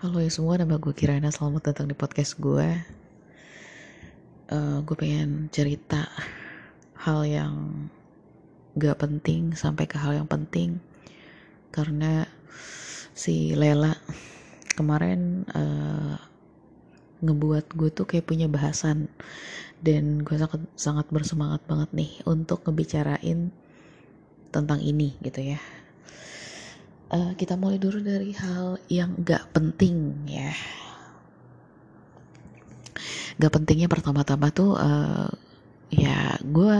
Halo ya semua, nama gue Kirana. Selamat datang di podcast gue. Uh, gue pengen cerita hal yang gak penting sampai ke hal yang penting karena si Lela kemarin uh, ngebuat gue tuh kayak punya bahasan dan gue sangat sangat bersemangat banget nih untuk ngebicarain tentang ini gitu ya uh, kita mulai dulu dari hal yang gak penting ya. Gak pentingnya pertama-tama tuh uh, ya gue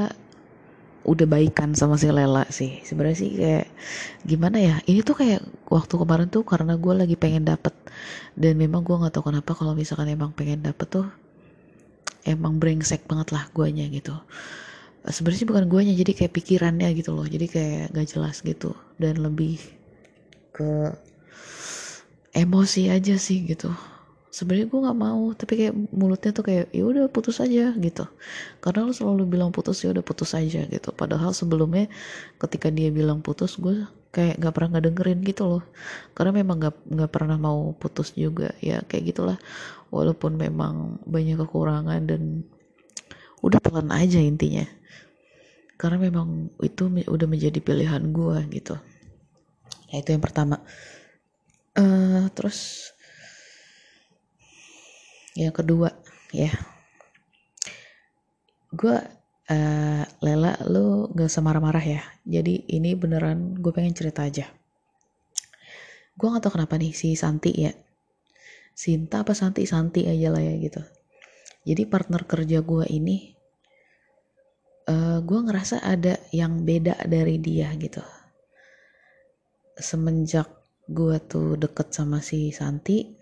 udah baikan sama si Lela sih. Sebenarnya sih kayak gimana ya ini tuh kayak waktu kemarin tuh karena gue lagi pengen dapet. Dan memang gue nggak tahu kenapa kalau misalkan emang pengen dapet tuh emang brengsek banget lah guanya gitu. Sebenarnya bukan guanya jadi kayak pikirannya gitu loh. Jadi kayak gak jelas gitu. Dan lebih ke emosi aja sih gitu. Sebenarnya gue nggak mau tapi kayak mulutnya tuh kayak ya udah putus aja gitu. Karena lo selalu bilang putus ya udah putus aja gitu. Padahal sebelumnya ketika dia bilang putus gue kayak nggak pernah nggak dengerin gitu loh. Karena memang nggak nggak pernah mau putus juga. Ya kayak gitulah. Walaupun memang banyak kekurangan dan udah telan aja intinya. Karena memang itu udah menjadi pilihan gue gitu ya itu yang pertama. Uh, terus yang kedua ya. Gue uh, Lela lu gak usah marah-marah ya. Jadi ini beneran gue pengen cerita aja. Gue gak tau kenapa nih si Santi ya. Sinta apa Santi? Santi aja lah ya gitu. Jadi partner kerja gue ini uh, gue ngerasa ada yang beda dari dia gitu semenjak gue tuh deket sama si Santi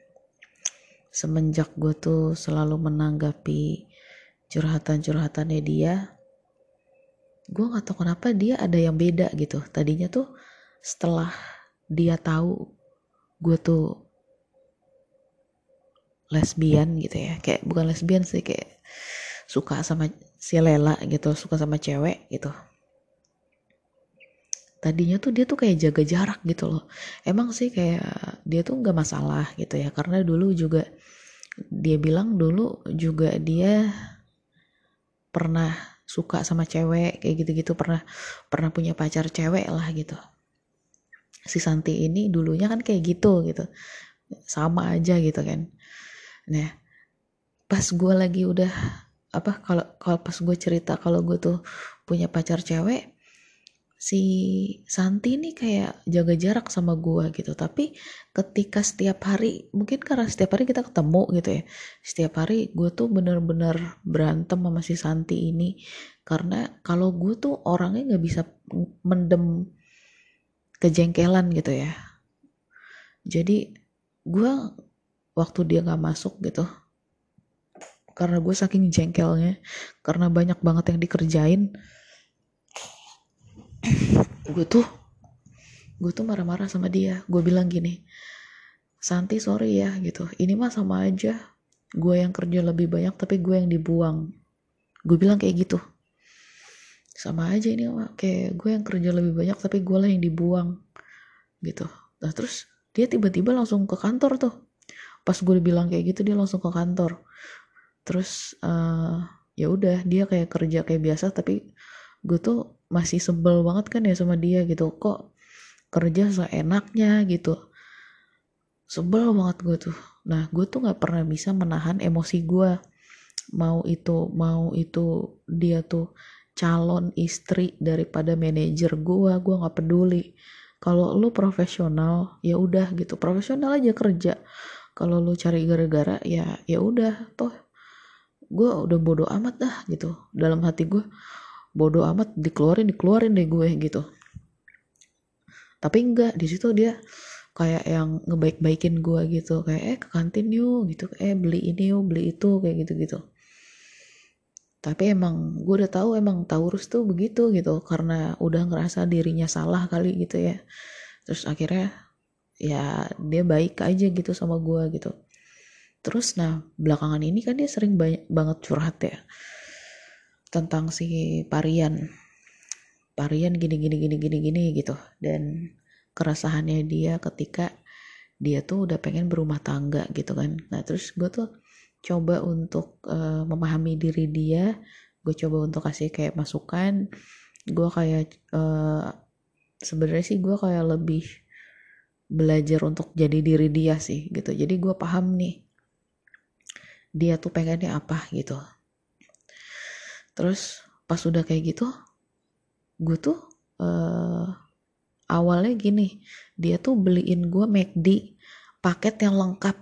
semenjak gue tuh selalu menanggapi curhatan-curhatannya dia gue gak tau kenapa dia ada yang beda gitu. Tadinya tuh setelah dia tahu gue tuh lesbian gitu ya kayak bukan lesbian sih kayak suka sama si Lela gitu suka sama cewek gitu tadinya tuh dia tuh kayak jaga jarak gitu loh. Emang sih kayak dia tuh nggak masalah gitu ya karena dulu juga dia bilang dulu juga dia pernah suka sama cewek kayak gitu-gitu pernah pernah punya pacar cewek lah gitu. Si Santi ini dulunya kan kayak gitu gitu. Sama aja gitu kan. Nah pas gue lagi udah apa kalau kalau pas gue cerita kalau gue tuh punya pacar cewek si Santi ini kayak jaga jarak sama gue gitu. Tapi ketika setiap hari mungkin karena setiap hari kita ketemu gitu ya setiap hari gue tuh bener-bener berantem sama si Santi ini. Karena kalau gue tuh orangnya nggak bisa mendem kejengkelan gitu ya. Jadi gue waktu dia nggak masuk gitu karena gue saking jengkelnya karena banyak banget yang dikerjain gue tuh gue tuh marah-marah sama dia. Gue bilang gini Santi sorry ya gitu. Ini mah sama aja. Gue yang kerja lebih banyak tapi gue yang dibuang. Gue bilang kayak gitu. Sama aja ini mah kayak gue yang kerja lebih banyak tapi gue lah yang dibuang gitu. Nah terus dia tiba-tiba langsung ke kantor tuh. Pas gue bilang kayak gitu dia langsung ke kantor. Terus uh, ya udah dia kayak kerja kayak biasa tapi gue tuh masih sebel banget kan ya sama dia gitu. Kok kerja seenaknya gitu. Sebel banget gue tuh. Nah gue tuh nggak pernah bisa menahan emosi gue mau itu mau itu dia tuh calon istri daripada manajer gue gue nggak peduli. Kalau lu profesional ya udah gitu. Profesional aja kerja. Kalau lu cari gara-gara ya ya udah toh. Gue udah bodoh amat dah gitu. Dalam hati gue bodoh amat dikeluarin dikeluarin deh gue gitu. Tapi enggak di situ dia kayak yang ngebaik-baikin gue gitu. Kayak eh ke kantin yuk gitu. Eh beli ini yuk beli itu kayak gitu gitu tapi emang gue udah tahu emang Taurus tuh begitu gitu. Karena udah ngerasa dirinya salah kali gitu ya. Terus akhirnya ya dia baik aja gitu sama gue gitu. Terus nah belakangan ini kan dia sering banyak banget curhat ya tentang si Parian. Parian gini gini gini gini gini gitu. Dan keresahannya dia ketika dia tuh udah pengen berumah tangga gitu kan. Nah terus gue tuh coba untuk uh, memahami diri dia. Gue coba untuk kasih kayak masukan. Gue kayak uh, sebenarnya sih gue kayak lebih belajar untuk jadi diri dia sih gitu. Jadi gue paham nih dia tuh pengennya apa gitu terus pas udah kayak gitu gue tuh uh, awalnya gini dia tuh beliin gue McD paket yang lengkap.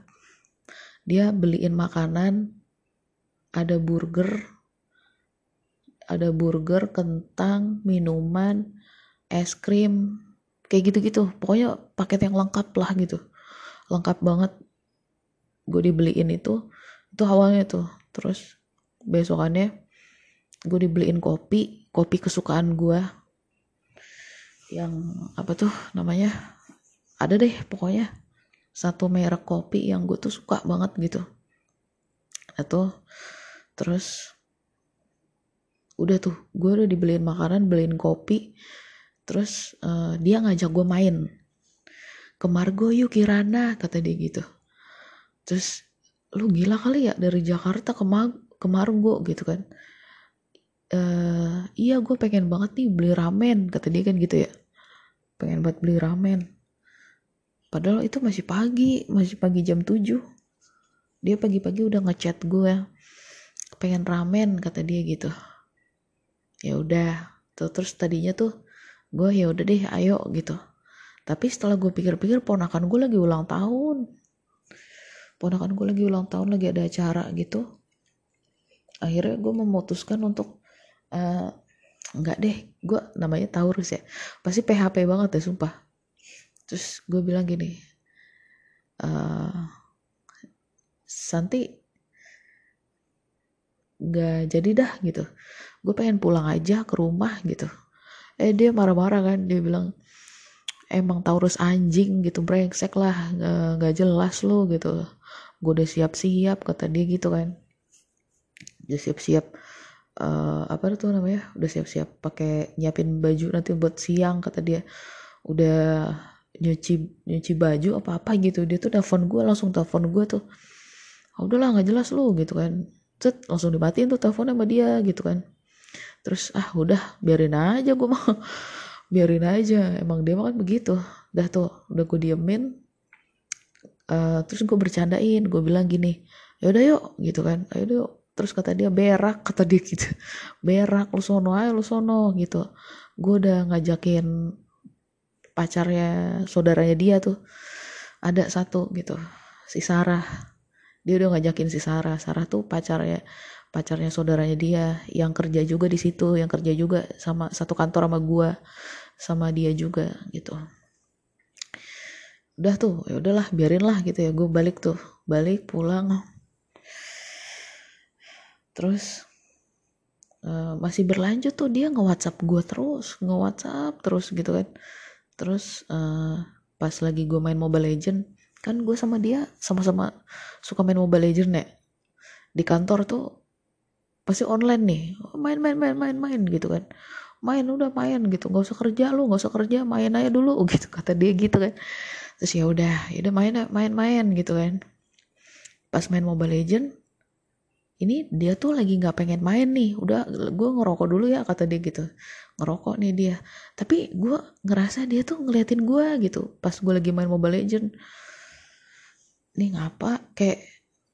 Dia beliin makanan ada burger ada burger kentang minuman es krim kayak gitu-gitu. Pokoknya paket yang lengkap lah gitu. Lengkap banget. Gue dibeliin itu itu awalnya tuh. Terus besokannya gue dibeliin kopi kopi kesukaan gue yang apa tuh namanya? Ada deh pokoknya. Satu merek kopi yang gue tuh suka banget gitu. Atau terus udah tuh gue udah dibeliin makanan beliin kopi. Terus uh, dia ngajak gue main. Ke Margo yuk Kirana kata dia gitu. Terus lu gila kali ya dari Jakarta ke Mag ke Margo gitu kan uh, iya gue pengen banget nih beli ramen kata dia kan gitu ya. Pengen buat beli ramen. Padahal itu masih pagi masih pagi jam 7 dia pagi-pagi udah ngechat gue pengen ramen kata dia gitu. Ya udah terus tadinya tuh gue ya udah deh ayo gitu. Tapi setelah gue pikir-pikir ponakan gue lagi ulang tahun. Ponakan gue lagi ulang tahun lagi ada acara gitu. Akhirnya gue memutuskan untuk uh, nggak deh gue namanya Taurus ya. Pasti PHP banget ya sumpah. Terus gue bilang gini uh, Santi nggak jadi dah gitu. Gue pengen pulang aja ke rumah gitu. Eh dia marah-marah kan dia bilang emang Taurus anjing gitu brengsek lah nggak jelas lo gitu. Gue udah siap-siap kata dia gitu kan. Udah siap-siap uh, apa tuh namanya? Udah siap-siap pakai nyiapin baju nanti buat siang kata dia. Udah nyuci nyuci baju apa apa gitu. Dia tuh telepon gue langsung telepon gue tuh. Oh, udahlah nggak jelas lu gitu kan. Set langsung dimatiin tuh teleponnya sama dia gitu kan. Terus ah udah biarin aja gue mau biarin aja emang dia kan begitu. Dah tuh udah gue diemin. Uh, terus gue bercandain gue bilang gini yaudah yuk gitu kan. Ayo yuk terus kata dia berak kata dia gitu. Berak lu sono ayo lu sono gitu. Gue udah ngajakin pacarnya saudaranya dia tuh. Ada satu gitu si Sarah. Dia udah ngajakin si Sarah. Sarah tuh pacarnya pacarnya saudaranya dia yang kerja juga di situ yang kerja juga sama satu kantor sama gue sama dia juga gitu. Udah tuh ya udahlah biarin lah gitu ya gue balik tuh. Balik pulang terus uh, masih berlanjut tuh dia nge WhatsApp gue terus nge WhatsApp terus gitu kan. Terus uh, pas lagi gue main Mobile Legend kan gue sama dia sama-sama suka main Mobile Legend ya di kantor tuh pasti online nih. Main main main main main gitu kan. Main udah main gitu. Nggak usah kerja lu nggak usah kerja main aja dulu gitu kata dia gitu kan. Terus ya udah ya udah main main main gitu kan. Pas main Mobile Legend ini dia tuh lagi nggak pengen main nih udah gue ngerokok dulu ya kata dia gitu. Ngerokok nih dia. Tapi gue ngerasa dia tuh ngeliatin gue gitu pas gue lagi main Mobile Legend nih ngapa? Kayak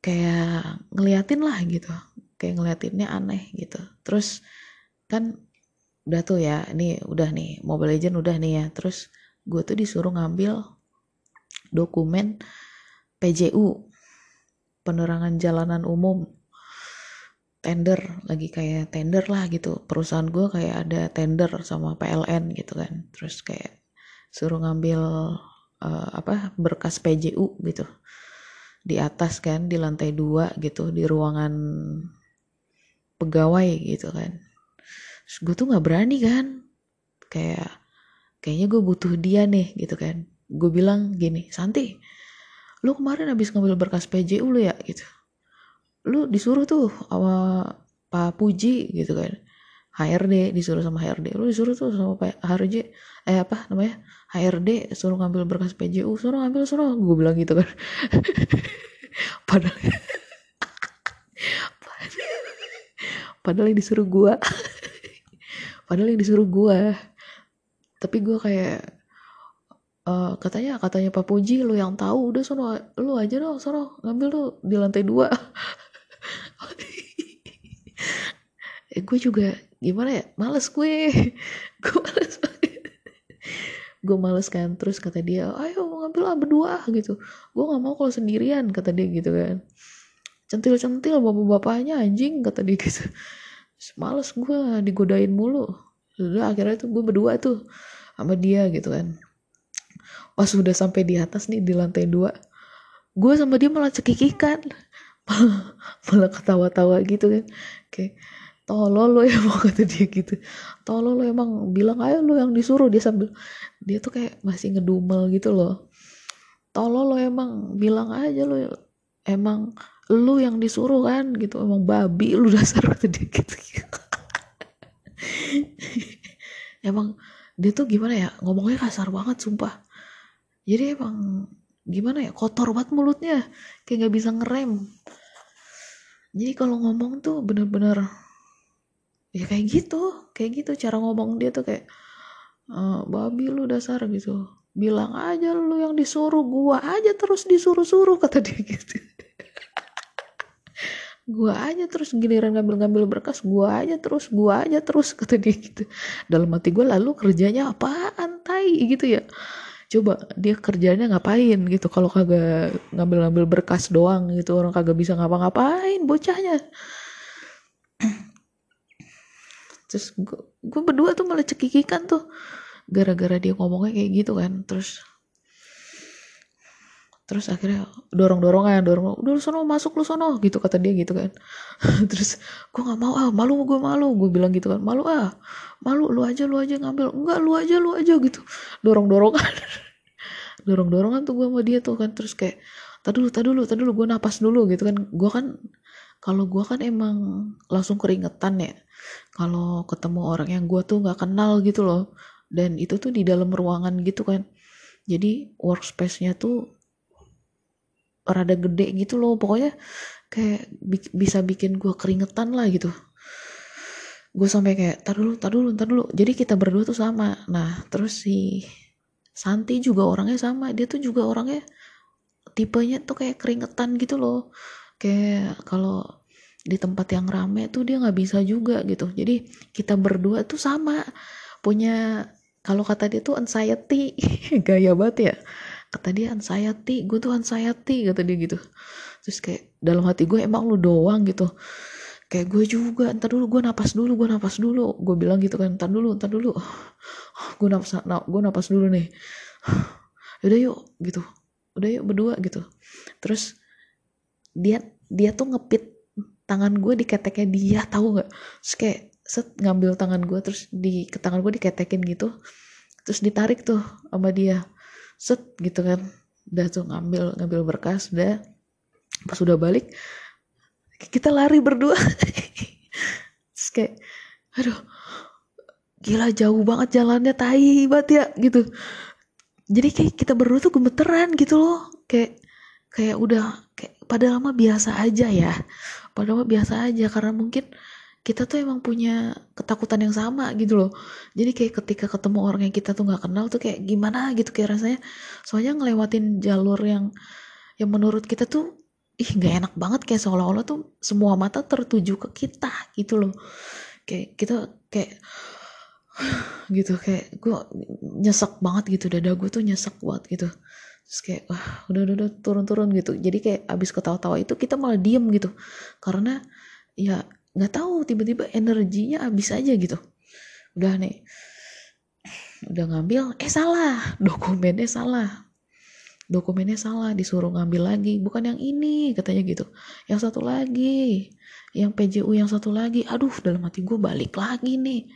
kayak ngeliatin lah gitu kayak ngeliatinnya aneh gitu. Terus kan udah tuh ya ini udah nih Mobile Legend udah nih ya. Terus gue tuh disuruh ngambil dokumen PJU penerangan jalanan umum tender lagi kayak tender lah gitu. Perusahaan gue kayak ada tender sama PLN gitu kan. Terus kayak suruh ngambil uh, apa berkas PJU gitu. Di atas kan di lantai dua gitu di ruangan pegawai gitu kan. Gue tuh nggak berani kan. Kayak kayaknya gue butuh dia nih gitu kan. Gue bilang gini Santi lu kemarin habis ngambil berkas PJU lu ya? Gitu lu disuruh tuh sama Pak Puji gitu kan. HRD disuruh sama HRD lu disuruh tuh sama Pak HRD eh apa namanya HRD suruh ngambil berkas PJU suruh ngambil suruh gue bilang gitu kan. Padahal padahal yang disuruh gue padahal yang disuruh gue tapi gue kayak uh, katanya katanya Pak Puji lu yang tahu. Udah sono lu aja dong sono ngambil tuh di lantai dua eh, gue juga gimana ya? Males gue. Gue males gue males kan. Terus kata dia ayo ngambil lah berdua gitu. Gue nggak mau kalau sendirian kata dia gitu kan. Centil-centil bapak-bapaknya anjing kata dia gitu. Males gue digodain mulu. Udah akhirnya tuh gue berdua tuh sama dia gitu kan. Pas udah sampai di atas nih di lantai dua gue sama dia malah cekikikan. Malah ketawa-tawa gitu kan. Kayak tolol lo emang kata dia gitu. Tolol lo emang bilang ayo lo yang disuruh dia sambil dia tuh kayak masih ngedumel gitu loh. Tolol lo emang bilang aja lo emang lu yang disuruh kan gitu. Emang babi lu dasar kata dia gitu. Emang dia tuh gimana ya ngomongnya kasar banget sumpah. Jadi emang gimana ya kotor banget mulutnya. Kayak nggak bisa ngerem. Jadi kalau ngomong tuh bener-bener ya kayak gitu kayak gitu cara ngomong dia tuh kayak e, babi lu dasar gitu. Bilang aja lu yang disuruh gua aja terus disuruh-suruh kata dia gitu. Gua aja terus giliran ngambil-ngambil berkas gua aja terus gua aja terus kata dia gitu. Dalam hati gua lalu kerjanya apaan tai? Gitu ya. Coba dia kerjanya ngapain gitu kalau kagak ngambil-ngambil berkas doang gitu orang kagak bisa ngapa-ngapain bocahnya terus gue berdua tuh malah cekikikan tuh. Gara-gara dia ngomongnya kayak gitu kan. Terus terus akhirnya dorong dorongan dorong udah lu sono masuk lu sono gitu kata dia gitu kan. Terus gue nggak mau ah malu gue malu gue bilang gitu kan. Malu ah malu lu aja lu aja ngambil. Enggak lu aja lu aja gitu. Dorong dorongan dorong dorongan tuh gue sama dia tuh kan. Terus kayak tadi dulu tadi dulu tadi dulu gue napas dulu gitu kan. Gue kan kalau gue kan emang langsung keringetan ya kalau ketemu orang yang gue tuh nggak kenal gitu loh. Dan itu tuh di dalam ruangan gitu kan. Jadi workspace-nya tuh rada gede gitu loh. Pokoknya kayak bi bisa bikin gue keringetan lah gitu. Gue sampai kayak tar dulu tar dulu tar dulu. Jadi kita berdua tuh sama. Nah terus si Santi juga orangnya sama. Dia tuh juga orangnya tipenya tuh kayak keringetan gitu loh. Kayak kalau di tempat yang rame tuh dia nggak bisa juga gitu. Jadi kita berdua tuh sama punya kalau kata dia tuh anxiety gaya banget ya. Kata dia anxiety gue tuh anxiety kata dia gitu. Terus kayak dalam hati gue emang lu doang gitu. Kayak gue juga ntar dulu gue napas dulu gue napas dulu. Gue bilang gitu kan ntar dulu ntar dulu. Gue napas na, gue napas dulu nih. Udah yuk gitu. Udah yuk berdua gitu. Terus dia dia tuh ngepit tangan gue di keteknya dia tahu nggak? Terus kayak set ngambil tangan gue terus di ke tangan gue diketekin gitu. Terus ditarik tuh sama dia. Set gitu kan. Udah tuh ngambil ngambil berkas udah. Pas udah balik kita lari berdua. Terus kayak aduh gila jauh banget jalannya tai banget ya gitu. Jadi kayak kita berdua tuh gemeteran gitu loh. Kayak kayak udah kayak padahal mah biasa aja ya padahal biasa aja karena mungkin kita tuh emang punya ketakutan yang sama gitu loh. Jadi kayak ketika ketemu orang yang kita tuh nggak kenal tuh kayak gimana gitu kayak rasanya. Soalnya ngelewatin jalur yang yang menurut kita tuh ih nggak enak banget. Kayak seolah-olah tuh semua mata tertuju ke kita gitu loh. Kayak kita kayak gitu. Kayak gue nyesek banget gitu dada gue tuh nyesek banget gitu terus kayak wah udah udah, udah turun-turun gitu. Jadi kayak abis ketawa-tawa itu kita malah diem gitu. Karena ya nggak tahu tiba-tiba energinya habis aja gitu. Udah nih udah ngambil eh salah. Dokumennya salah. Dokumennya salah disuruh ngambil lagi. Bukan yang ini katanya gitu. Yang satu lagi. Yang PJU yang satu lagi. Aduh dalam hati gue balik lagi nih.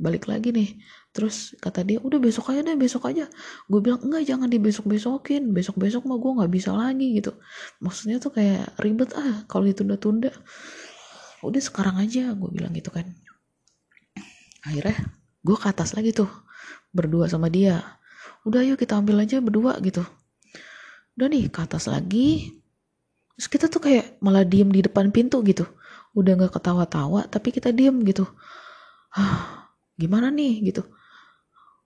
Balik lagi nih terus kata dia udah besok aja deh besok aja. Gue bilang enggak jangan di besok besokin besok besok mah gue nggak bisa lagi gitu. Maksudnya tuh kayak ribet ah kalau ditunda-tunda. Udah sekarang aja gue bilang gitu kan. Akhirnya gue ke atas lagi tuh berdua sama dia. Udah yuk kita ambil aja berdua gitu. Udah nih ke atas lagi. Terus kita tuh kayak malah diem di depan pintu gitu. Udah nggak ketawa-tawa tapi kita diem gitu. Gimana nih? gitu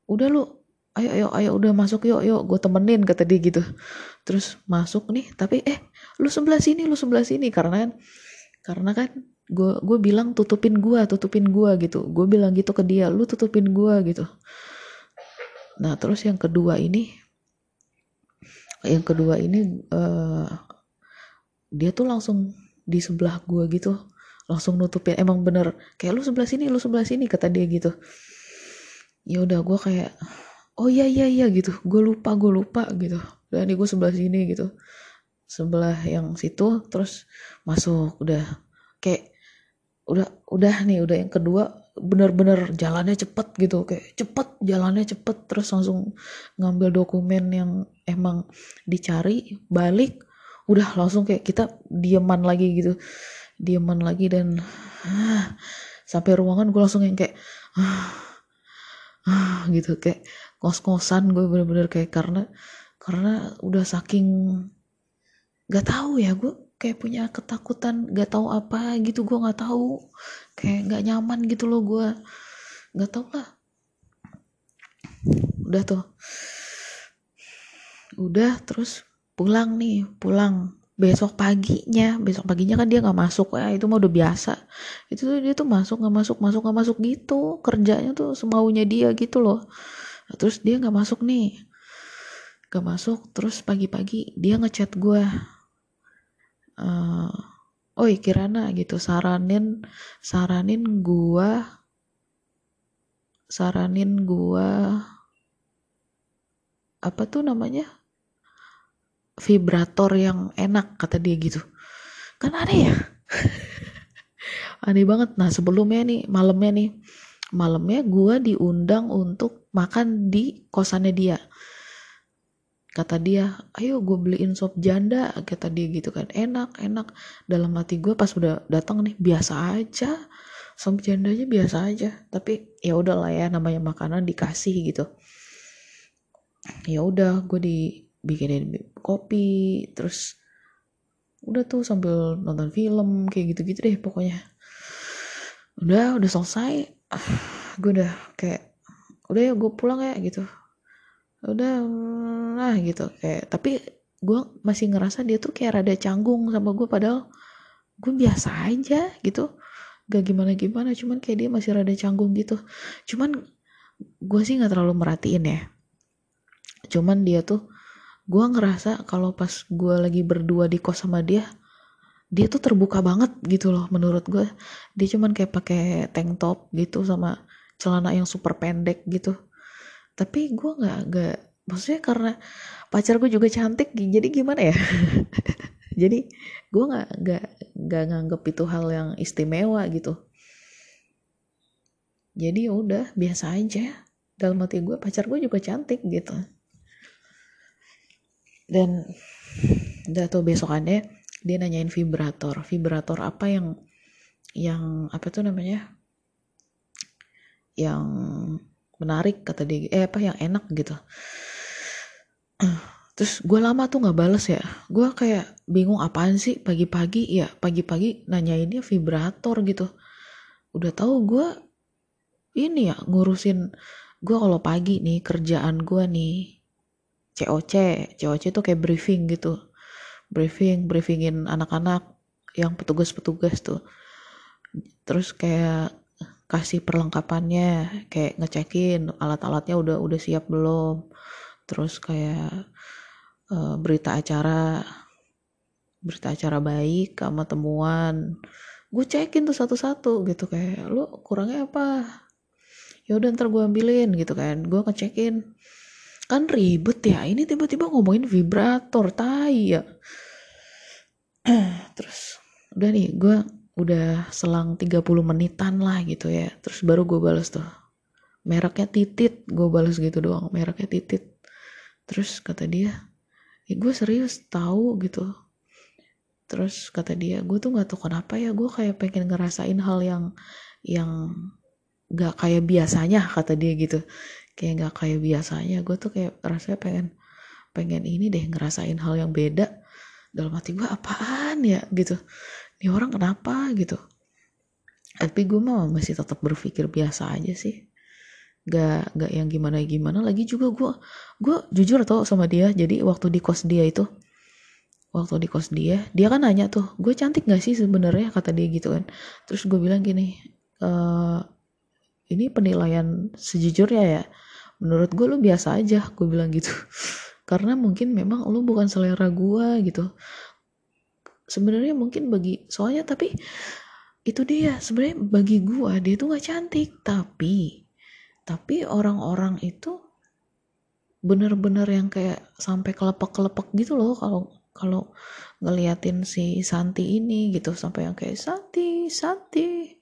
udah lu ayo ayo ayo udah masuk yuk yuk. Gue temenin kata dia gitu. Terus masuk nih tapi eh lu sebelah sini lu sebelah sini. Karena kan karena kan gue gue bilang tutupin gue tutupin gue gitu. Gue bilang gitu ke dia lu tutupin gue gitu. Nah terus yang kedua ini yang kedua ini uh, dia tuh langsung di sebelah gue gitu. Langsung nutupin emang bener kayak lu sebelah sini lu sebelah sini kata dia gitu ya udah gue kayak oh iya iya iya gitu. Gue lupa gue lupa gitu. Dan gue sebelah sini gitu. Sebelah yang situ terus masuk udah. Kayak udah udah nih udah yang kedua bener-bener jalannya cepet gitu. Kayak cepet jalannya cepet. Terus langsung ngambil dokumen yang emang dicari balik udah langsung kayak kita dieman lagi gitu. Dieman lagi dan ah, sampai ruangan gue langsung yang kayak ah, gitu kayak kos-kosan gue bener-bener kayak karena karena udah saking gak tahu ya gue kayak punya ketakutan gak tahu apa gitu gue nggak tahu kayak nggak nyaman gitu loh gue. Nggak tahu lah. Udah tuh. Udah terus pulang nih pulang besok paginya besok paginya kan dia nggak masuk ya itu mah udah biasa. Itu tuh dia tuh masuk nggak masuk masuk nggak masuk gitu. Kerjanya tuh semaunya dia gitu loh. Nah, terus dia nggak masuk nih. Nggak masuk terus pagi-pagi dia ngechat gue uh, oi Kirana gitu. Saranin saranin gua saranin gua apa tuh namanya vibrator yang enak kata dia gitu. Kan aneh ya? Aneh banget. Nah sebelumnya nih malamnya nih malamnya gua diundang untuk makan di kosannya dia. Kata dia ayo gue beliin sop janda kata dia gitu kan. Enak enak. Dalam hati gue pas udah datang nih biasa aja. Sop jandanya biasa aja. Tapi ya udahlah ya namanya makanan dikasih gitu. Ya udah gue dibikinin kopi terus udah tuh sambil nonton film kayak gitu-gitu deh pokoknya. Udah udah selesai. Gue udah kayak udah ya gue pulang ya gitu. Udah nah gitu kayak tapi gue masih ngerasa dia tuh kayak rada canggung sama gue padahal gue biasa aja gitu. Gak gimana gimana cuman kayak dia masih rada canggung gitu. Cuman gue sih nggak terlalu merhatiin ya. Cuman dia tuh gue ngerasa kalau pas gue lagi berdua di kos sama dia dia tuh terbuka banget gitu loh menurut gue dia cuman kayak pakai tank top gitu sama celana yang super pendek gitu. Tapi gue nggak nggak maksudnya karena pacar gue juga cantik jadi gimana ya? Jadi gue nggak nggak nggak nganggep itu hal yang istimewa gitu. Jadi ya udah biasa aja. Dalam hati gue pacar gue juga cantik gitu dan udah tuh besokannya dia nanyain vibrator. Vibrator apa yang yang apa tuh namanya? Yang menarik kata dia eh apa yang enak gitu. Terus gue lama tuh nggak bales ya. Gue kayak bingung apaan sih pagi-pagi ya pagi-pagi nanyainnya vibrator gitu. Udah tahu gue ini ya ngurusin gue kalau pagi nih kerjaan gue nih COC COC tuh kayak briefing gitu. Briefing briefingin anak-anak yang petugas-petugas tuh. Terus kayak kasih perlengkapannya kayak ngecekin alat-alatnya udah udah siap belum. Terus kayak uh, berita acara berita acara baik sama temuan. Gue cekin tuh satu-satu gitu kayak lu kurangnya apa? Ya udah ntar gue ambilin gitu kan. Gue ngecekin kan ribet ya. Ini tiba-tiba ngomongin vibrator tai ya. Terus udah nih gue udah selang 30 menitan lah gitu ya. Terus baru gue balas tuh. Mereknya titit gue balas gitu doang mereknya titit. Terus kata dia ya gue serius tahu gitu. Terus kata dia gue tuh nggak tahu kenapa ya gue kayak pengen ngerasain hal yang yang nggak kayak biasanya kata dia gitu kayak nggak kayak biasanya. Gue tuh kayak rasanya pengen pengen ini deh ngerasain hal yang beda. Dalam hati gue apaan ya? Gitu. Ini orang kenapa? Gitu. Tapi gue mah masih tetap berpikir biasa aja sih. Gak gak yang gimana gimana lagi juga gue gue jujur tau sama dia. Jadi waktu di kos dia itu waktu di kos dia dia kan nanya tuh gue cantik gak sih sebenarnya? Kata dia gitu kan. Terus gue bilang gini e, ini penilaian sejujurnya ya menurut gue lu biasa aja gue bilang gitu. Karena mungkin memang lu bukan selera gue gitu. Sebenarnya mungkin bagi soalnya tapi itu dia sebenarnya bagi gue dia tuh gak cantik. Tapi tapi orang-orang itu bener-bener yang kayak sampai kelepek-kelepek gitu loh kalau kalau ngeliatin si Santi ini gitu. Sampai yang kayak Santi Santi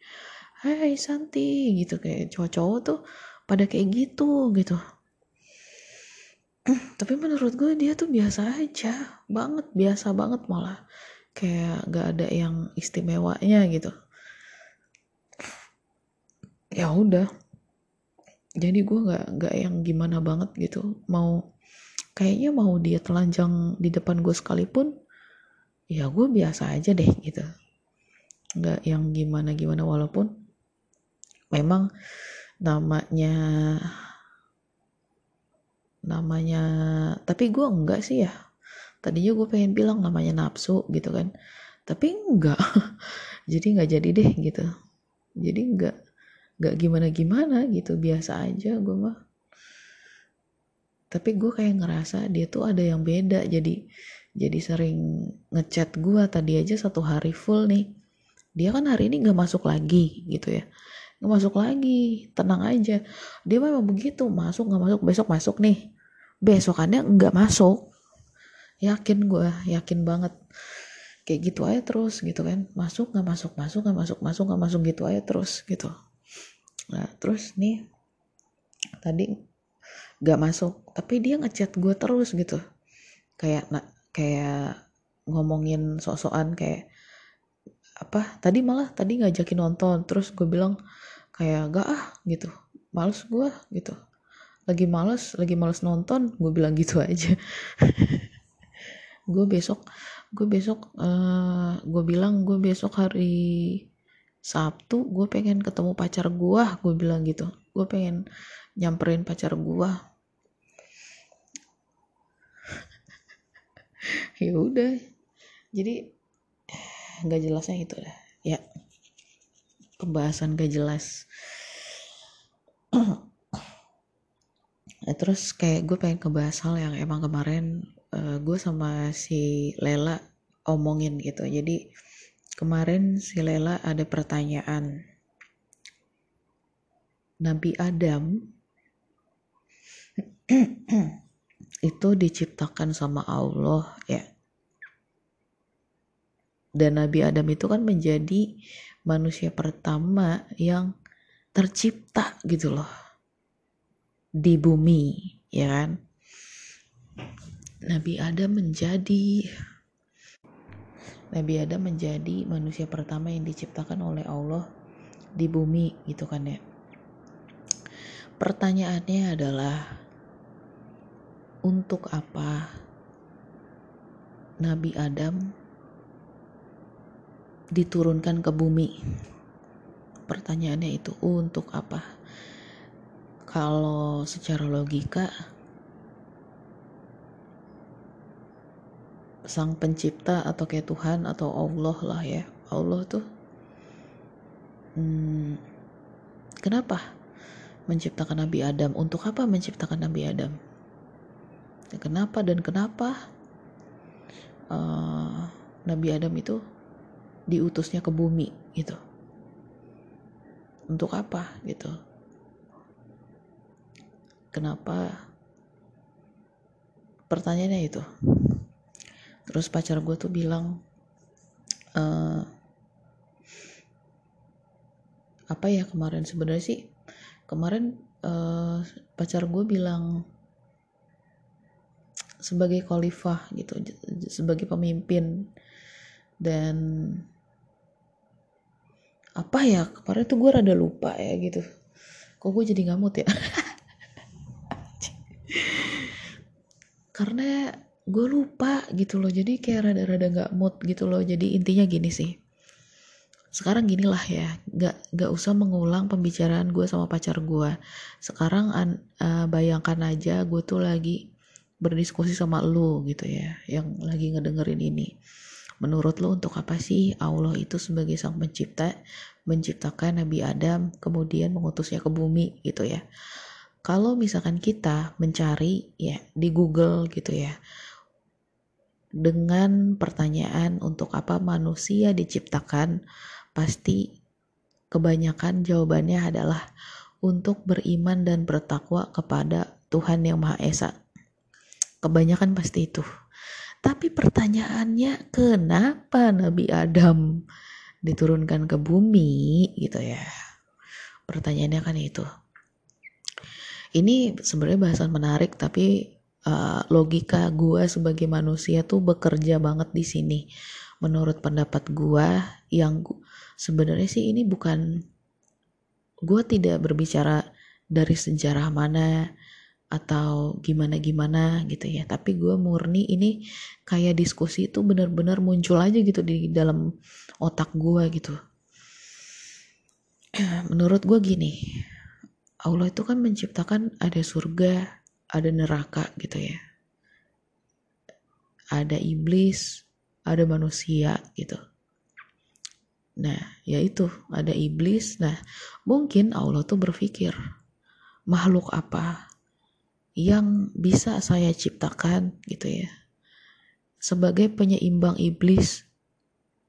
Hai Santi gitu. Kayak cowok-cowok tuh pada kayak gitu gitu. Tapi menurut gue dia tuh biasa aja banget biasa banget malah. Kayak gak ada yang istimewanya gitu. Ya udah. Jadi gue gak nggak yang gimana banget gitu. Mau kayaknya mau dia telanjang di depan gue sekalipun ya gue biasa aja deh gitu. Nggak yang gimana gimana walaupun memang namanya namanya tapi gue enggak sih ya. Tadinya gue pengen bilang namanya nafsu gitu kan. Tapi enggak. Jadi nggak jadi deh gitu. Jadi enggak enggak gimana gimana gitu. Biasa aja gue mah. Tapi gue kayak ngerasa dia tuh ada yang beda. Jadi jadi sering ngechat gue tadi aja satu hari full nih. Dia kan hari ini nggak masuk lagi gitu ya nggak masuk lagi. Tenang aja. Dia memang begitu. Masuk nggak masuk besok masuk nih. Besokannya nggak masuk. Yakin gue yakin banget. Kayak gitu aja terus gitu kan. Masuk nggak masuk masuk nggak masuk masuk nggak masuk gitu aja terus gitu. Nah terus nih tadi gak masuk. Tapi dia ngechat gue terus gitu. Kayak nak kayak ngomongin sok-sokan kayak apa tadi malah tadi ngajakin nonton. Terus gue bilang kayak gak ah gitu. Males gue gitu. Lagi males lagi males nonton gue bilang gitu aja. Gue besok gue besok uh, gue bilang gue besok hari Sabtu gue pengen ketemu pacar gue gue bilang gitu. Gue pengen nyamperin pacar gua. Ya udah. Jadi nggak jelasnya itu dah. Ya pembahasan gak jelas. Nah, terus kayak gue pengen ngebahas hal yang emang kemarin uh, gue sama si Lela omongin gitu. Jadi kemarin si Lela ada pertanyaan. Nabi Adam itu diciptakan sama Allah ya. Dan Nabi Adam itu kan menjadi manusia pertama yang tercipta gitu loh di bumi ya kan? Nabi Adam menjadi Nabi Adam menjadi manusia pertama yang diciptakan oleh Allah di bumi gitu kan ya. Pertanyaannya adalah untuk apa Nabi Adam diturunkan ke bumi? Pertanyaannya itu untuk apa? Kalau secara logika sang pencipta atau kayak Tuhan atau Allah lah ya Allah tuh hmm, kenapa menciptakan Nabi Adam. Untuk apa menciptakan Nabi Adam? Ya, kenapa dan kenapa uh, Nabi Adam itu diutusnya ke bumi gitu? Untuk apa gitu? Kenapa? Pertanyaannya itu. Terus pacar gue tuh bilang, uh, apa ya kemarin sebenarnya sih kemarin uh, pacar gue bilang sebagai khalifah gitu sebagai pemimpin dan apa ya kemarin tuh gue rada lupa ya gitu. Kok gue jadi ngamut ya? Karena gue lupa gitu loh jadi kayak rada-rada gak mood gitu loh. Jadi intinya gini sih. Sekarang ginilah ya gak gak usah mengulang pembicaraan gue sama pacar gue sekarang an, uh, bayangkan aja gue tuh lagi berdiskusi sama lu gitu ya yang lagi ngedengerin ini menurut lu untuk apa sih Allah itu sebagai sang pencipta menciptakan Nabi Adam kemudian mengutusnya ke bumi gitu ya kalau misalkan kita mencari ya di Google gitu ya dengan pertanyaan untuk apa manusia diciptakan pasti kebanyakan jawabannya adalah untuk beriman dan bertakwa kepada Tuhan yang Maha Esa. Kebanyakan pasti itu. Tapi pertanyaannya kenapa Nabi Adam diturunkan ke bumi? Gitu ya? Pertanyaannya kan itu. Ini sebenarnya bahasan menarik tapi uh, logika gue sebagai manusia tuh bekerja banget di sini. Menurut pendapat gue yang sebenarnya sih ini bukan gue tidak berbicara dari sejarah mana atau gimana gimana gitu ya tapi gue murni ini kayak diskusi itu benar-benar muncul aja gitu di dalam otak gue gitu menurut gue gini Allah itu kan menciptakan ada surga, ada neraka gitu ya. Ada iblis, ada manusia gitu. Nah, yaitu ada iblis. Nah, mungkin Allah tuh berpikir, makhluk apa yang bisa saya ciptakan gitu ya. Sebagai penyeimbang iblis,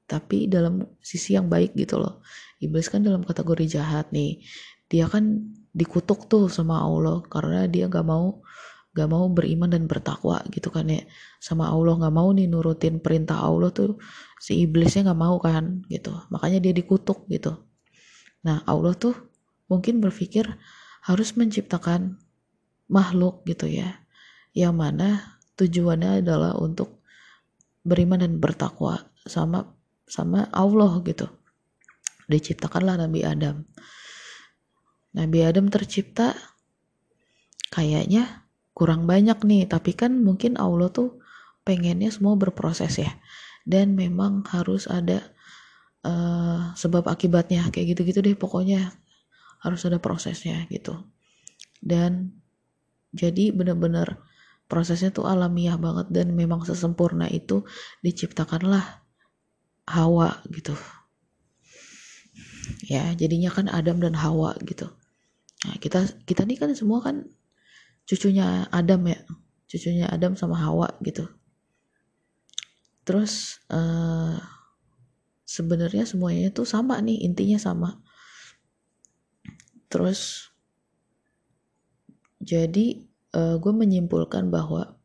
tapi dalam sisi yang baik gitu loh. Iblis kan dalam kategori jahat nih. Dia kan dikutuk tuh sama Allah karena dia gak mau gak mau beriman dan bertakwa gitu kan ya sama Allah gak mau nih nurutin perintah Allah tuh si iblisnya gak mau kan gitu makanya dia dikutuk gitu nah Allah tuh mungkin berpikir harus menciptakan makhluk gitu ya yang mana tujuannya adalah untuk beriman dan bertakwa sama sama Allah gitu. Diciptakanlah Nabi Adam. Nabi Adam tercipta kayaknya kurang banyak nih tapi kan mungkin Allah tuh pengennya semua berproses ya. Dan memang harus ada uh, sebab akibatnya kayak gitu-gitu deh pokoknya. Harus ada prosesnya gitu. Dan jadi bener-bener prosesnya tuh alamiah banget dan memang sesempurna itu diciptakanlah Hawa gitu ya jadinya kan Adam dan Hawa gitu Nah, kita kita nih kan semua kan cucunya Adam ya, cucunya Adam sama Hawa gitu. Terus uh, sebenarnya semuanya itu sama nih, intinya sama. Terus jadi uh, gue menyimpulkan bahwa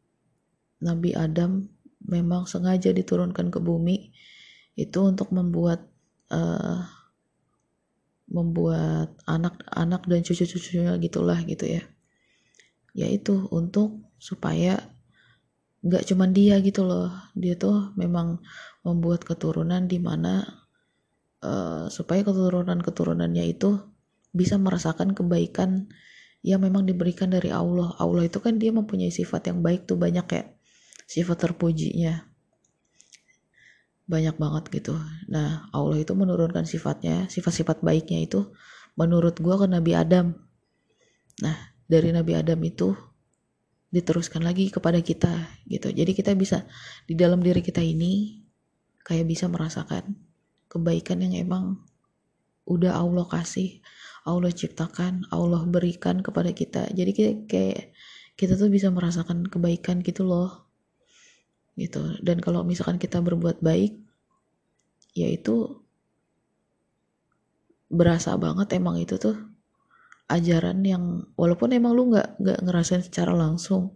Nabi Adam memang sengaja diturunkan ke bumi itu untuk membuat uh, membuat anak-anak dan cucu-cucunya gitulah gitu ya. Yaitu untuk supaya nggak cuman dia gitu loh. Dia tuh memang membuat keturunan di mana uh, supaya keturunan-keturunannya itu bisa merasakan kebaikan yang memang diberikan dari Allah Allah itu kan dia mempunyai sifat yang baik tuh banyak ya sifat terpujinya banyak banget gitu. Nah, Allah itu menurunkan sifatnya, sifat-sifat baiknya itu menurut gue ke Nabi Adam. Nah, dari Nabi Adam itu diteruskan lagi kepada kita gitu. Jadi kita bisa di dalam diri kita ini kayak bisa merasakan kebaikan yang emang udah Allah kasih, Allah ciptakan, Allah berikan kepada kita. Jadi kayak, kayak kita tuh bisa merasakan kebaikan gitu loh. Gitu. Dan kalau misalkan kita berbuat baik yaitu berasa banget emang itu tuh ajaran yang walaupun emang lu nggak nggak ngerasain secara langsung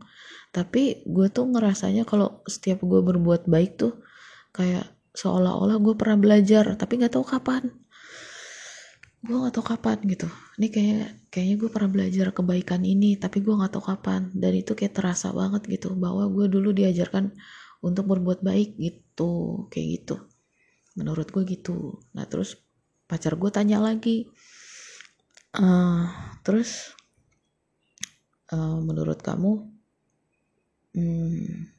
tapi gue tuh ngerasanya kalau setiap gue berbuat baik tuh kayak seolah-olah gue pernah belajar tapi nggak tahu kapan gue nggak tahu kapan gitu. Ini kayak kayaknya gue pernah belajar kebaikan ini tapi gue nggak tahu kapan. Dan itu kayak terasa banget gitu bahwa gue dulu diajarkan untuk berbuat baik gitu. Kayak gitu. Menurut gue gitu. Nah terus pacar gue tanya lagi uh, terus uh, menurut kamu hmm,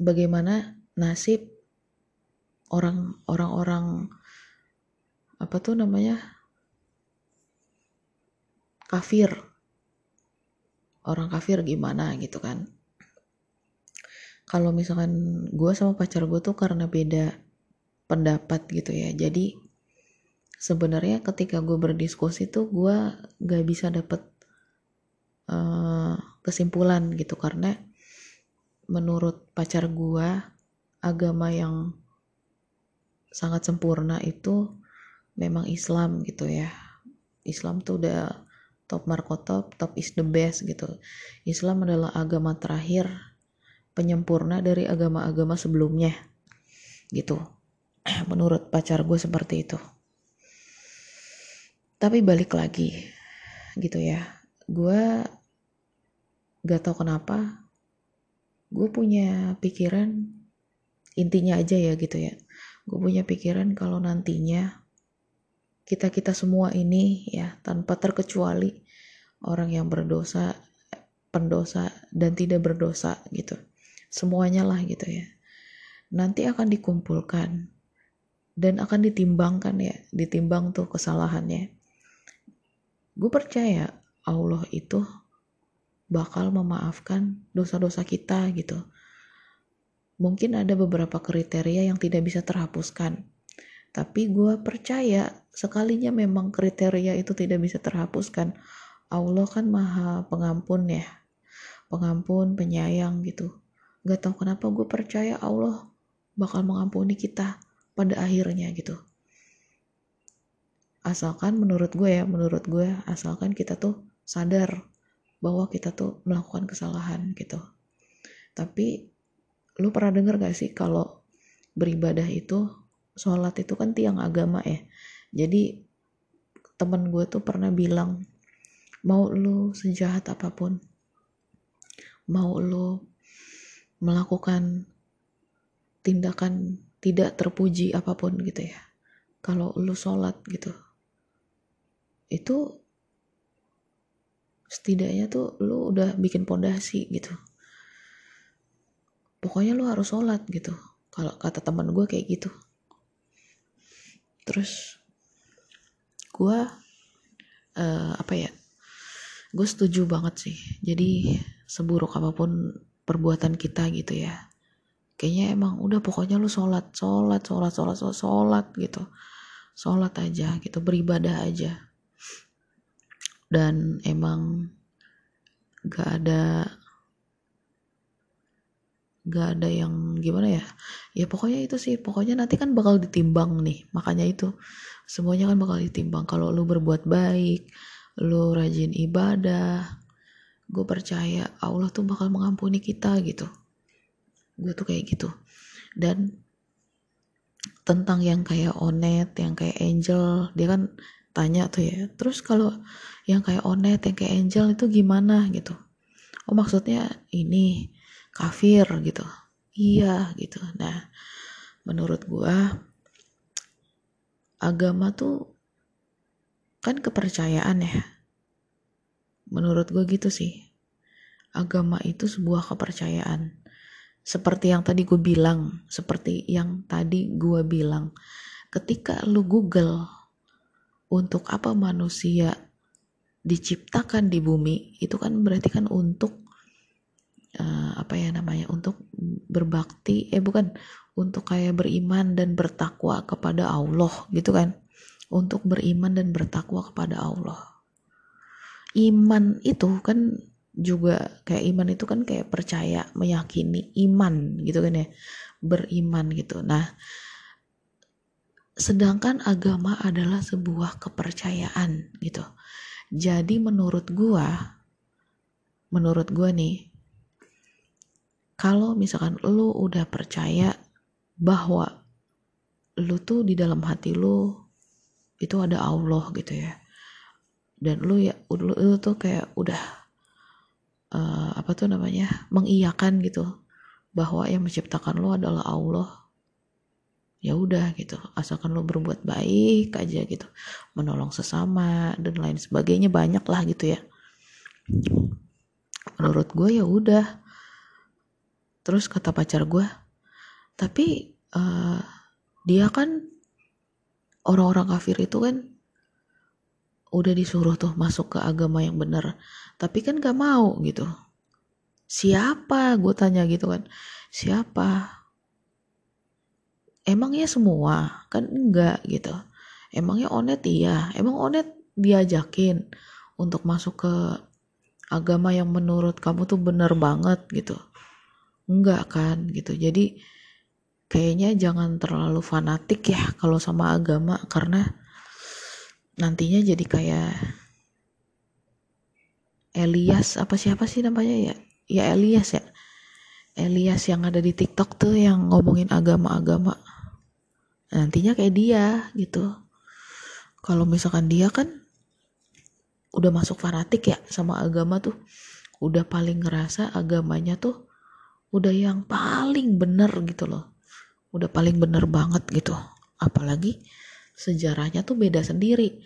bagaimana nasib orang orang-orang apa tuh namanya? Kafir. Orang kafir gimana gitu kan? Kalau misalkan gue sama pacar gue tuh karena beda pendapat gitu ya. Jadi sebenarnya ketika gue berdiskusi tuh gue gak bisa dapet uh, kesimpulan gitu. Karena menurut pacar gue agama yang sangat sempurna itu memang Islam gitu ya. Islam tuh udah top markotop top is the best gitu. Islam adalah agama terakhir penyempurna dari agama-agama sebelumnya gitu. Menurut pacar gue seperti itu. Tapi balik lagi gitu ya. Gue gak tau kenapa gue punya pikiran intinya aja ya gitu ya. Gue punya pikiran kalau nantinya kita kita semua ini ya tanpa terkecuali orang yang berdosa pendosa dan tidak berdosa gitu. Semuanya lah gitu ya. Nanti akan dikumpulkan dan akan ditimbangkan ya ditimbang tuh kesalahannya. Gue percaya Allah itu bakal memaafkan dosa-dosa kita gitu. Mungkin ada beberapa kriteria yang tidak bisa terhapuskan. Tapi gue percaya sekalinya memang kriteria itu tidak bisa terhapuskan. Allah kan maha pengampun ya. Pengampun, penyayang gitu. Gak tau kenapa gue percaya Allah bakal mengampuni kita pada akhirnya gitu. Asalkan menurut gue ya, menurut gue asalkan kita tuh sadar bahwa kita tuh melakukan kesalahan gitu. Tapi lu pernah denger gak sih kalau beribadah itu sholat itu kan tiang agama ya jadi temen gue tuh pernah bilang mau lu sejahat apa pun mau lu melakukan tindakan tidak terpuji apa pun gitu ya kalau lu sholat gitu. Itu setidaknya tuh lu udah bikin pondasi gitu. Pokoknya lu harus sholat gitu kalau kata teman gue kayak gitu. Terus gue uh, apa ya gue setuju banget sih. Jadi seburuk apa pun perbuatan kita gitu ya. Kayaknya emang udah pokoknya lu sholat sholat sholat sholat sholat, sholat gitu. Sholat aja gitu beribadah aja. Dan emang gak ada gak ada yang gimana ya? Ya pokoknya itu sih pokoknya nanti kan bakal ditimbang nih makanya itu semuanya kan bakal ditimbang. Kalau lu berbuat baik lu rajin ibadah gue percaya Allah tuh bakal mengampuni kita gitu. Gue tuh kayak gitu. Dan tentang yang kayak onet yang kayak angel dia kan tanya tuh ya terus kalau yang kayak onet yang kayak angel itu gimana? gitu. Oh maksudnya ini kafir gitu. Iya gitu. Nah menurut gua agama tuh kan kepercayaan ya. Menurut gue gitu sih. Agama itu sebuah kepercayaan. Seperti yang tadi gue bilang seperti yang tadi gue bilang ketika lu google untuk apa manusia diciptakan di bumi itu kan berarti kan untuk uh, apa ya namanya untuk berbakti eh bukan untuk kayak beriman dan bertakwa kepada Allah gitu kan? Untuk beriman dan bertakwa kepada Allah. Iman itu kan juga kayak iman itu kan kayak percaya meyakini iman gitu kan ya? Beriman gitu. Nah sedangkan agama adalah sebuah kepercayaan gitu. Jadi menurut gua menurut gua nih kalau misalkan lu udah percaya bahwa lu tuh di dalam hati lu itu ada Allah gitu ya. Dan lu ya lu, lu tuh kayak udah uh, apa tuh namanya mengiyakan gitu. Bahwa yang menciptakan lu adalah Allah. Ya udah gitu asalkan lo berbuat baik aja gitu. Menolong sesama dan lain sebagainya banyak lah gitu ya. Menurut gue ya udah. Terus kata pacar gue tapi uh, dia kan orang-orang kafir itu kan udah disuruh tuh masuk ke agama yang benar. Tapi kan gak mau gitu. Siapa? Gue tanya gitu kan. Siapa? Emangnya semua? Kan enggak gitu. Emangnya onet? Iya. Emang onet diajakin untuk masuk ke agama yang menurut kamu tuh bener banget gitu? Enggak kan gitu. Jadi kayaknya jangan terlalu fanatik ya kalau sama agama karena nantinya jadi kayak Elias apa siapa sih namanya ya? Ya Elias ya. Elias yang ada di TikTok tuh yang ngomongin agama-agama. Nantinya kayak dia gitu. Kalau misalkan dia kan udah masuk fanatik ya sama agama tuh udah paling ngerasa agamanya tuh udah yang paling bener gitu loh udah paling bener banget gitu. Apalagi sejarahnya tuh beda sendiri.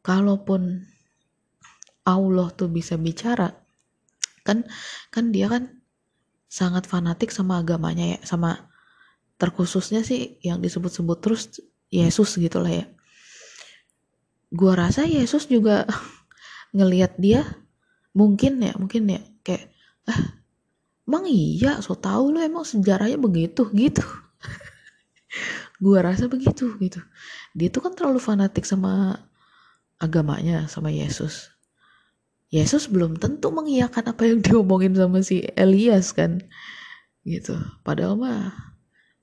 Kalaupun Allah tuh bisa bicara kan kan dia kan sangat fanatik sama agamanya ya sama terkhususnya sih yang disebut-sebut terus Yesus gitu lah ya. Gua rasa Yesus juga ngelihat dia mungkin ya mungkin ya kayak ah emang iya? So tau lo emang sejarahnya begitu? Gitu gua rasa begitu gitu. Dia tuh kan terlalu fanatik sama agamanya sama Yesus. Yesus belum tentu mengiyakan apa yang diomongin sama si Elias kan? Gitu. Padahal mah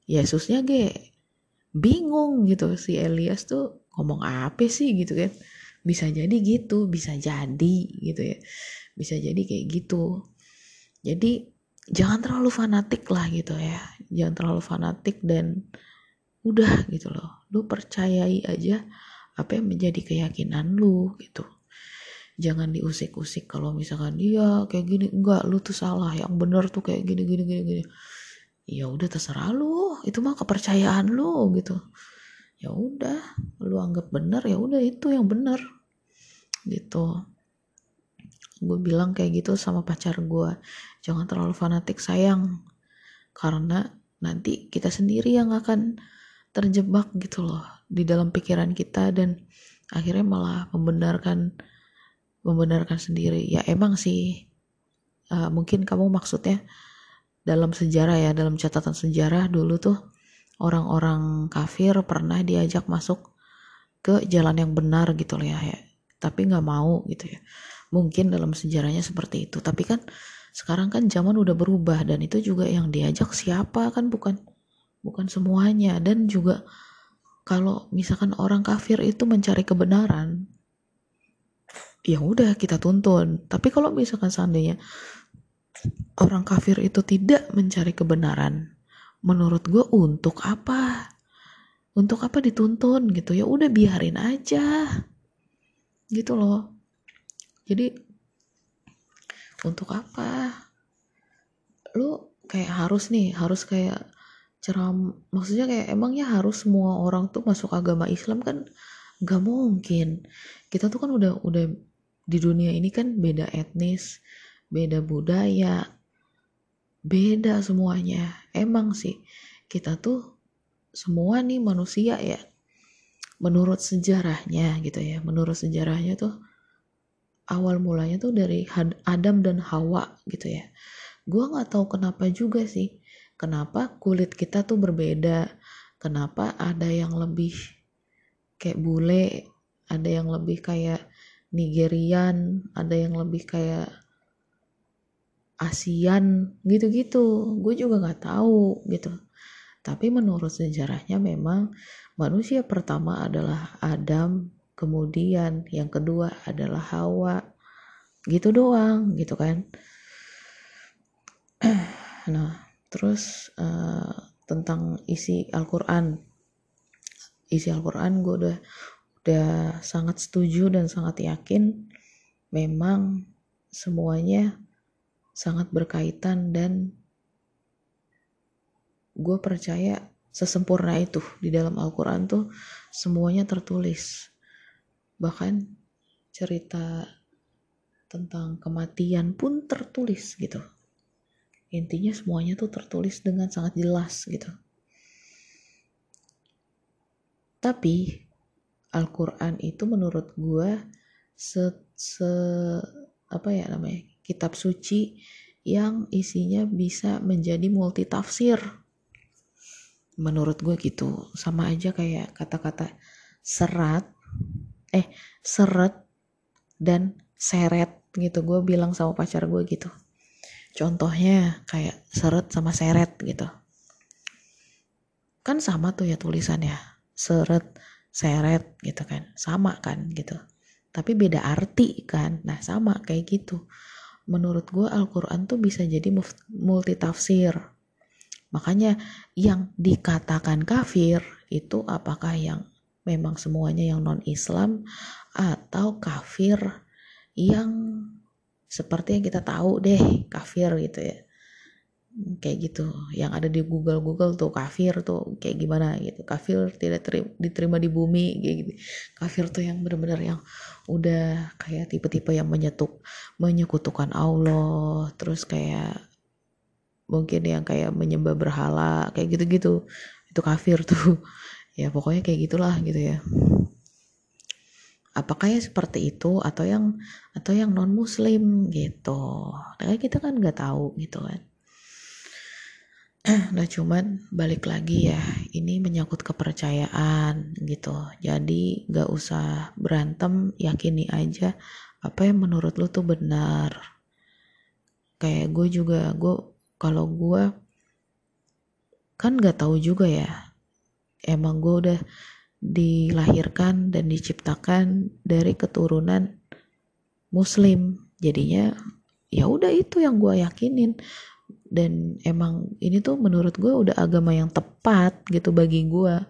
Yesusnya ge bingung gitu. Si Elias tuh ngomong apa sih? gitu kan. Bisa jadi gitu bisa jadi gitu ya. Bisa jadi kayak gitu. Jadi jangan terlalu fanatik lah gitu ya. Jangan terlalu fanatik dan udah gitu loh. Lu percayai aja apa yang menjadi keyakinan lu gitu. Jangan diusik-usik kalau misalkan dia kayak gini. Enggak lu tuh salah. Yang bener tuh kayak gini gini gini gini. Ya udah terserah lu. Itu mah kepercayaan lu gitu. Ya udah lu anggap bener ya udah itu yang bener gitu. Gue bilang kayak gitu sama pacar gue jangan terlalu fanatik sayang. Karena nanti kita sendiri yang akan terjebak gitu loh di dalam pikiran kita dan akhirnya malah membenarkan membenarkan sendiri. Ya emang sih uh, mungkin kamu maksudnya dalam sejarah ya dalam catatan sejarah dulu tuh orang-orang kafir pernah diajak masuk ke jalan yang benar gitu loh ya, ya. tapi nggak mau gitu ya. Mungkin dalam sejarahnya seperti itu. Tapi kan sekarang kan zaman udah berubah dan itu juga yang diajak siapa kan bukan bukan semuanya dan juga kalau misalkan orang kafir itu mencari kebenaran ya udah kita tuntun tapi kalau misalkan seandainya orang kafir itu tidak mencari kebenaran, menurut gue untuk apa? Untuk apa dituntun gitu ya? Udah biarin aja, gitu loh. Jadi untuk apa? Lu kayak harus nih, harus kayak ceram, maksudnya kayak emangnya harus semua orang tuh masuk agama Islam kan? Gak mungkin. Kita tuh kan udah udah di dunia ini kan beda etnis, beda budaya, beda semuanya. Emang sih, kita tuh semua nih manusia ya. Menurut sejarahnya gitu ya, menurut sejarahnya tuh awal mulanya tuh dari Adam dan Hawa gitu ya. Gua nggak tahu kenapa juga sih, kenapa kulit kita tuh berbeda, kenapa ada yang lebih kayak bule, ada yang lebih kayak Nigerian, ada yang lebih kayak ASEAN gitu-gitu. Gue juga nggak tahu gitu. Tapi menurut sejarahnya memang manusia pertama adalah Adam kemudian yang kedua adalah Hawa. Gitu doang gitu kan. Nah terus uh, tentang isi Al-Quran. Isi Al-Quran gue udah udah sangat setuju dan sangat yakin memang semuanya sangat berkaitan dan gue percaya sesempurna itu di dalam Al-Quran tuh semuanya tertulis. Bahkan cerita tentang kematian pun tertulis gitu intinya semuanya tuh tertulis dengan sangat jelas gitu. Tapi Al-Quran itu menurut gue se, se apa ya namanya kitab suci yang isinya bisa menjadi multi tafsir menurut gue gitu. Sama aja kayak kata-kata serat eh seret dan seret gitu. Gue bilang sama pacar gue gitu contohnya kayak seret sama seret gitu. Kan sama tuh ya tulisannya. Seret seret gitu kan. Sama kan gitu. Tapi beda arti kan. Nah sama kayak gitu. Menurut gue Al-Quran tuh bisa jadi multi tafsir makanya yang dikatakan kafir itu apakah yang memang semuanya yang non Islam atau kafir yang seperti yang kita tahu deh kafir gitu ya. Kayak gitu. Yang ada di Google Google tuh kafir tuh kayak gimana gitu. Kafir tidak terima, diterima di bumi kayak gitu. Kafir tuh yang benar-benar yang udah kayak tipe-tipe yang menyetuk menyekutukan Allah. Terus kayak mungkin yang kayak menyembah berhala kayak gitu-gitu. Itu kafir tuh. Ya pokoknya kayak gitulah gitu ya apakah ya seperti itu atau yang atau yang non muslim gitu. Nah, kita kan nggak tahu gitu kan. Nah cuman balik lagi ya ini menyangkut kepercayaan gitu. Jadi gak usah berantem yakini aja apa yang menurut lu tuh benar. Kayak gue juga gue kalau gue kan gak tahu juga ya. Emang gue udah dilahirkan dan diciptakan dari keturunan muslim. Jadinya ya udah itu yang gue yakinin. Dan emang ini tuh menurut gue udah agama yang tepat gitu bagi gue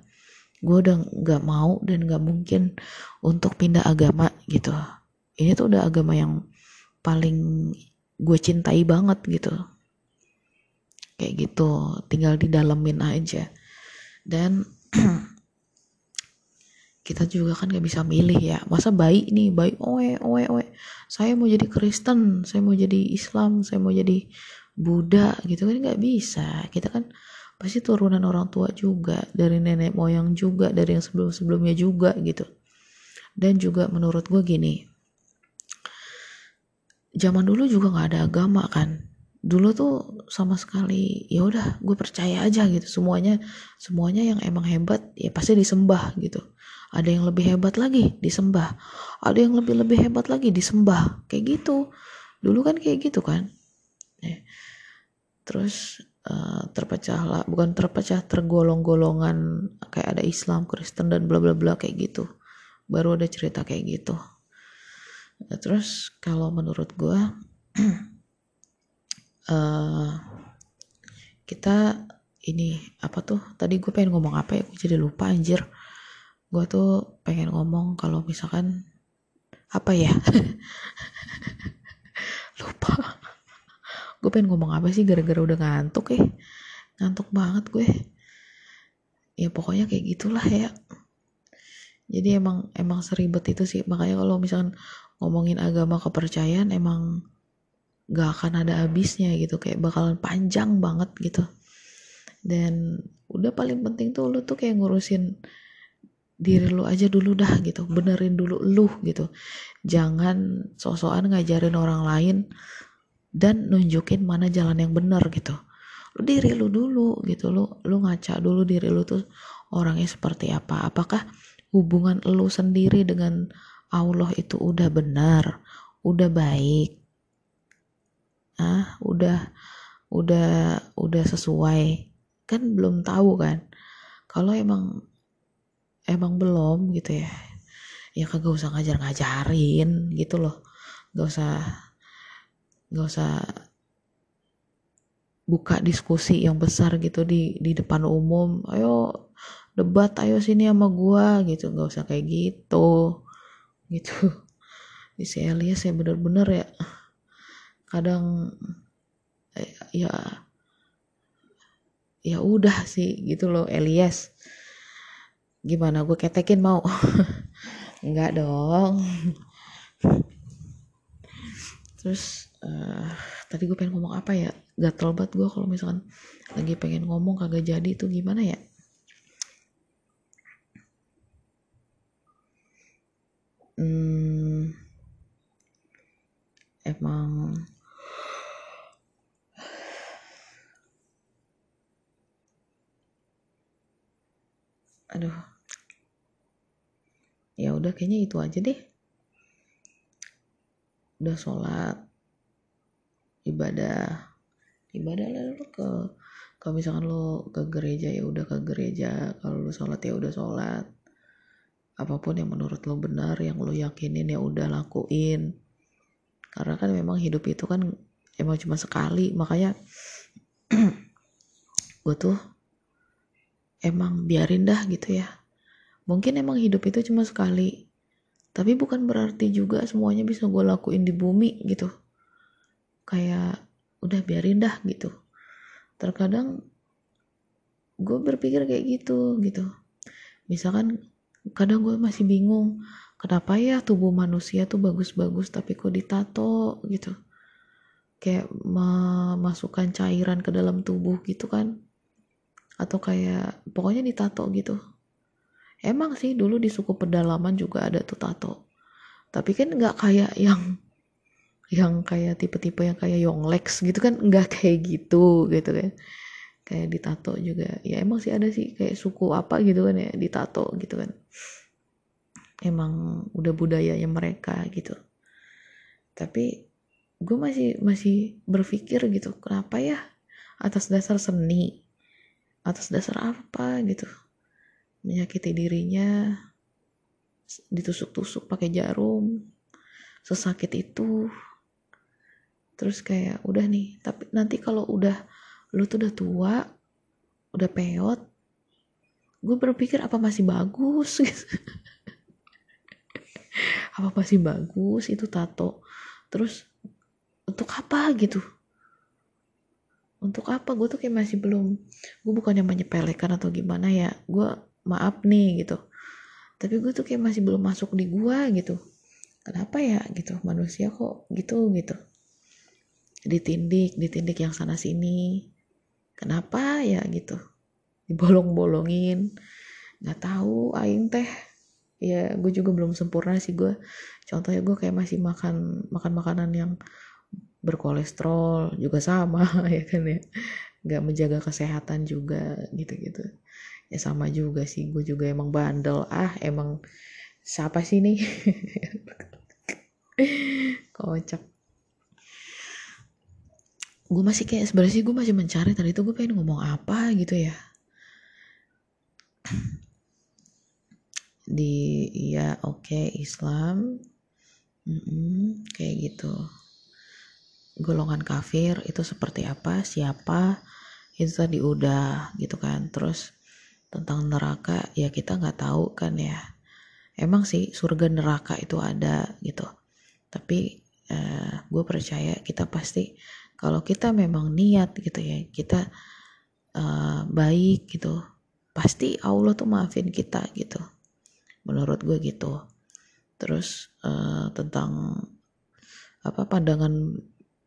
gue udah nggak mau dan nggak mungkin untuk pindah agama gitu. Ini tuh udah agama yang paling gue cintai banget gitu. Kayak gitu tinggal didalemin aja. Dan kita juga kan gak bisa milih ya. Masa baik nih baik oe oe oe. Saya mau jadi Kristen saya mau jadi Islam saya mau jadi Buddha gitu kan nggak bisa. Kita kan pasti turunan orang tua juga dari nenek moyang juga dari yang sebelum sebelumnya juga gitu. Dan juga menurut gue gini zaman dulu juga nggak ada agama kan. Dulu tuh sama sekali ya udah gue percaya aja gitu. Semuanya semuanya yang emang hebat ya pasti disembah gitu ada yang lebih hebat lagi disembah. Ada yang lebih lebih hebat lagi disembah. Kayak gitu. Dulu kan kayak gitu kan. Ya terus uh, terpecahlah bukan terpecah tergolong-golongan kayak ada Islam Kristen dan bla bla bla kayak gitu. Baru ada cerita kayak gitu. Nah, terus kalau menurut gue uh, kita ini apa tuh? Tadi gue pengen ngomong apa ya? Gue jadi lupa anjir gue tuh pengen ngomong kalau misalkan apa ya? Lupa. Gue pengen ngomong apa sih gara-gara udah ngantuk ya? Ngantuk banget gue. Ya pokoknya kayak gitulah ya. Jadi emang emang seribet itu sih. Makanya kalau misalkan ngomongin agama kepercayaan emang gak akan ada habisnya gitu. Kayak bakalan panjang banget gitu. Dan udah paling penting tuh lu tuh kayak ngurusin diri lu aja dulu dah gitu benerin dulu lu gitu. Jangan sosokan ngajarin orang lain dan nunjukin mana jalan yang benar gitu. Lu diri lu dulu gitu lu lu ngaca dulu diri lu tuh orangnya seperti apa. Apakah hubungan lu sendiri dengan Allah itu udah benar udah baik? Ah udah udah udah sesuai? Kan belum tahu kan. Kalau emang emang belum? gitu ya. Ya kagak usah ngajar ngajarin gitu loh. Gak usah nggak usah buka diskusi yang besar gitu di di depan umum. Ayo debat ayo sini sama gua gitu. Nggak usah kayak gitu gitu. Di si Elias ya bener-bener ya kadang eh, ya ya udah sih gitu loh Elias gimana gue ketekin mau? Enggak dong. Terus uh, tadi gue pengen ngomong apa ya? Gatel banget gue kalau misalkan lagi pengen ngomong kagak jadi itu gimana ya? Hmm, emang aduh udah kayaknya itu aja deh. Udah sholat ibadah ibadah lah lo ke kalau misalkan lo ke gereja ya udah ke gereja kalau lo sholat ya udah sholat. Apa pun yang menurut lo benar yang lo yakinin ya udah lakuin. Karena kan memang hidup itu kan emang cuma sekali makanya gue tuh emang biarin dah gitu ya mungkin emang hidup itu cuma sekali. Tapi bukan berarti juga semuanya bisa gue lakuin di bumi gitu. Kayak udah biarin dah gitu. Terkadang gue berpikir kayak gitu gitu. Misalkan kadang gue masih bingung kenapa ya tubuh manusia tuh bagus-bagus tapi kok ditato? gitu. Kayak memasukkan cairan ke dalam tubuh gitu kan. Atau kayak pokoknya ditato gitu emang sih dulu di suku pedalaman juga ada tuh tato. Tapi kan nggak kayak yang yang kayak tipe-tipe yang kayak Yonglex gitu kan nggak kayak gitu gitu kan. Kayak ditato juga. Ya emang sih ada sih kayak suku apa gitu kan ya ditato gitu kan. Emang udah budayanya mereka gitu. Tapi gue masih masih berpikir gitu kenapa ya atas dasar seni? Atas dasar apa gitu menyakiti dirinya ditusuk-tusuk pakai jarum sesakit itu. Terus kayak udah nih tapi nanti kalau udah lu tuh udah tua udah peot gue berpikir apa masih bagus gitu. Apa masih bagus itu tato? Terus untuk apa? Gitu. Untuk apa? Gue tuh kayak masih belum gue bukannya menyepelekan atau gimana ya gue maaf nih gitu. Tapi gue tuh kayak masih belum masuk di gue gitu. Kenapa ya gitu? Manusia kok gitu gitu. Ditindik ditindik yang sana sini. Kenapa ya gitu? Dibolong-bolongin. Nggak tahu aing teh. Ya gue juga belum sempurna sih gue contohnya gue kayak masih makan makan makanan yang berkolesterol juga sama ya kan ya. Nggak menjaga kesehatan juga gitu-gitu ya sama juga sih gue juga emang bandel. Ah emang siapa sih nih kocak. Gue masih kayak sebenarnya sih gue masih mencari tadi itu gue pengen ngomong apa gitu ya. Di ya oke okay, Islam. Mm -mm, kayak gitu. Golongan kafir itu seperti apa? Siapa? Itu tadi udah gitu kan. Terus tentang neraka ya kita nggak tahu kan ya. Emang sih surga neraka itu ada gitu. Tapi uh, gue percaya kita pasti kalau kita memang niat gitu ya kita uh, baik gitu pasti Allah tuh maafin kita gitu. Menurut gue gitu. Terus uh, tentang apa pandangan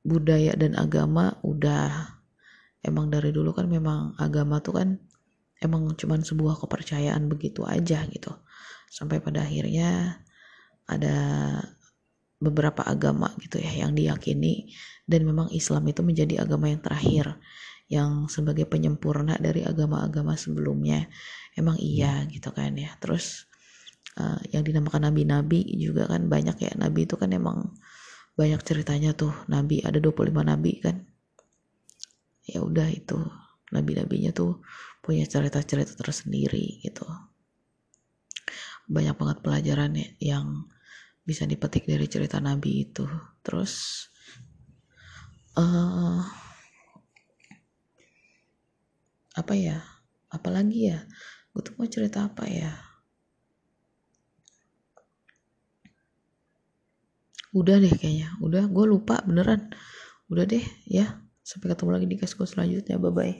budaya dan agama udah. Emang dari dulu kan memang agama tuh kan emang cuman sebuah kepercayaan begitu aja gitu. Sampai pada akhirnya ada beberapa agama gitu ya yang diyakini dan memang Islam itu menjadi agama yang terakhir yang sebagai penyempurna dari agama-agama sebelumnya. Emang iya gitu kan ya. Terus uh, yang dinamakan nabi-nabi juga kan banyak ya. Nabi itu kan emang banyak ceritanya tuh. Nabi ada 25 nabi kan. Ya udah itu nabi-nabinya tuh punya cerita-cerita tersendiri gitu. Banyak banget pelajaran ya yang bisa dipetik dari cerita nabi itu. Terus uh, apa ya? Apalagi ya? Gue tuh mau cerita apa ya? Udah deh kayaknya. Udah gue lupa beneran. Udah deh ya. Sampai ketemu lagi di gue selanjutnya. Bye bye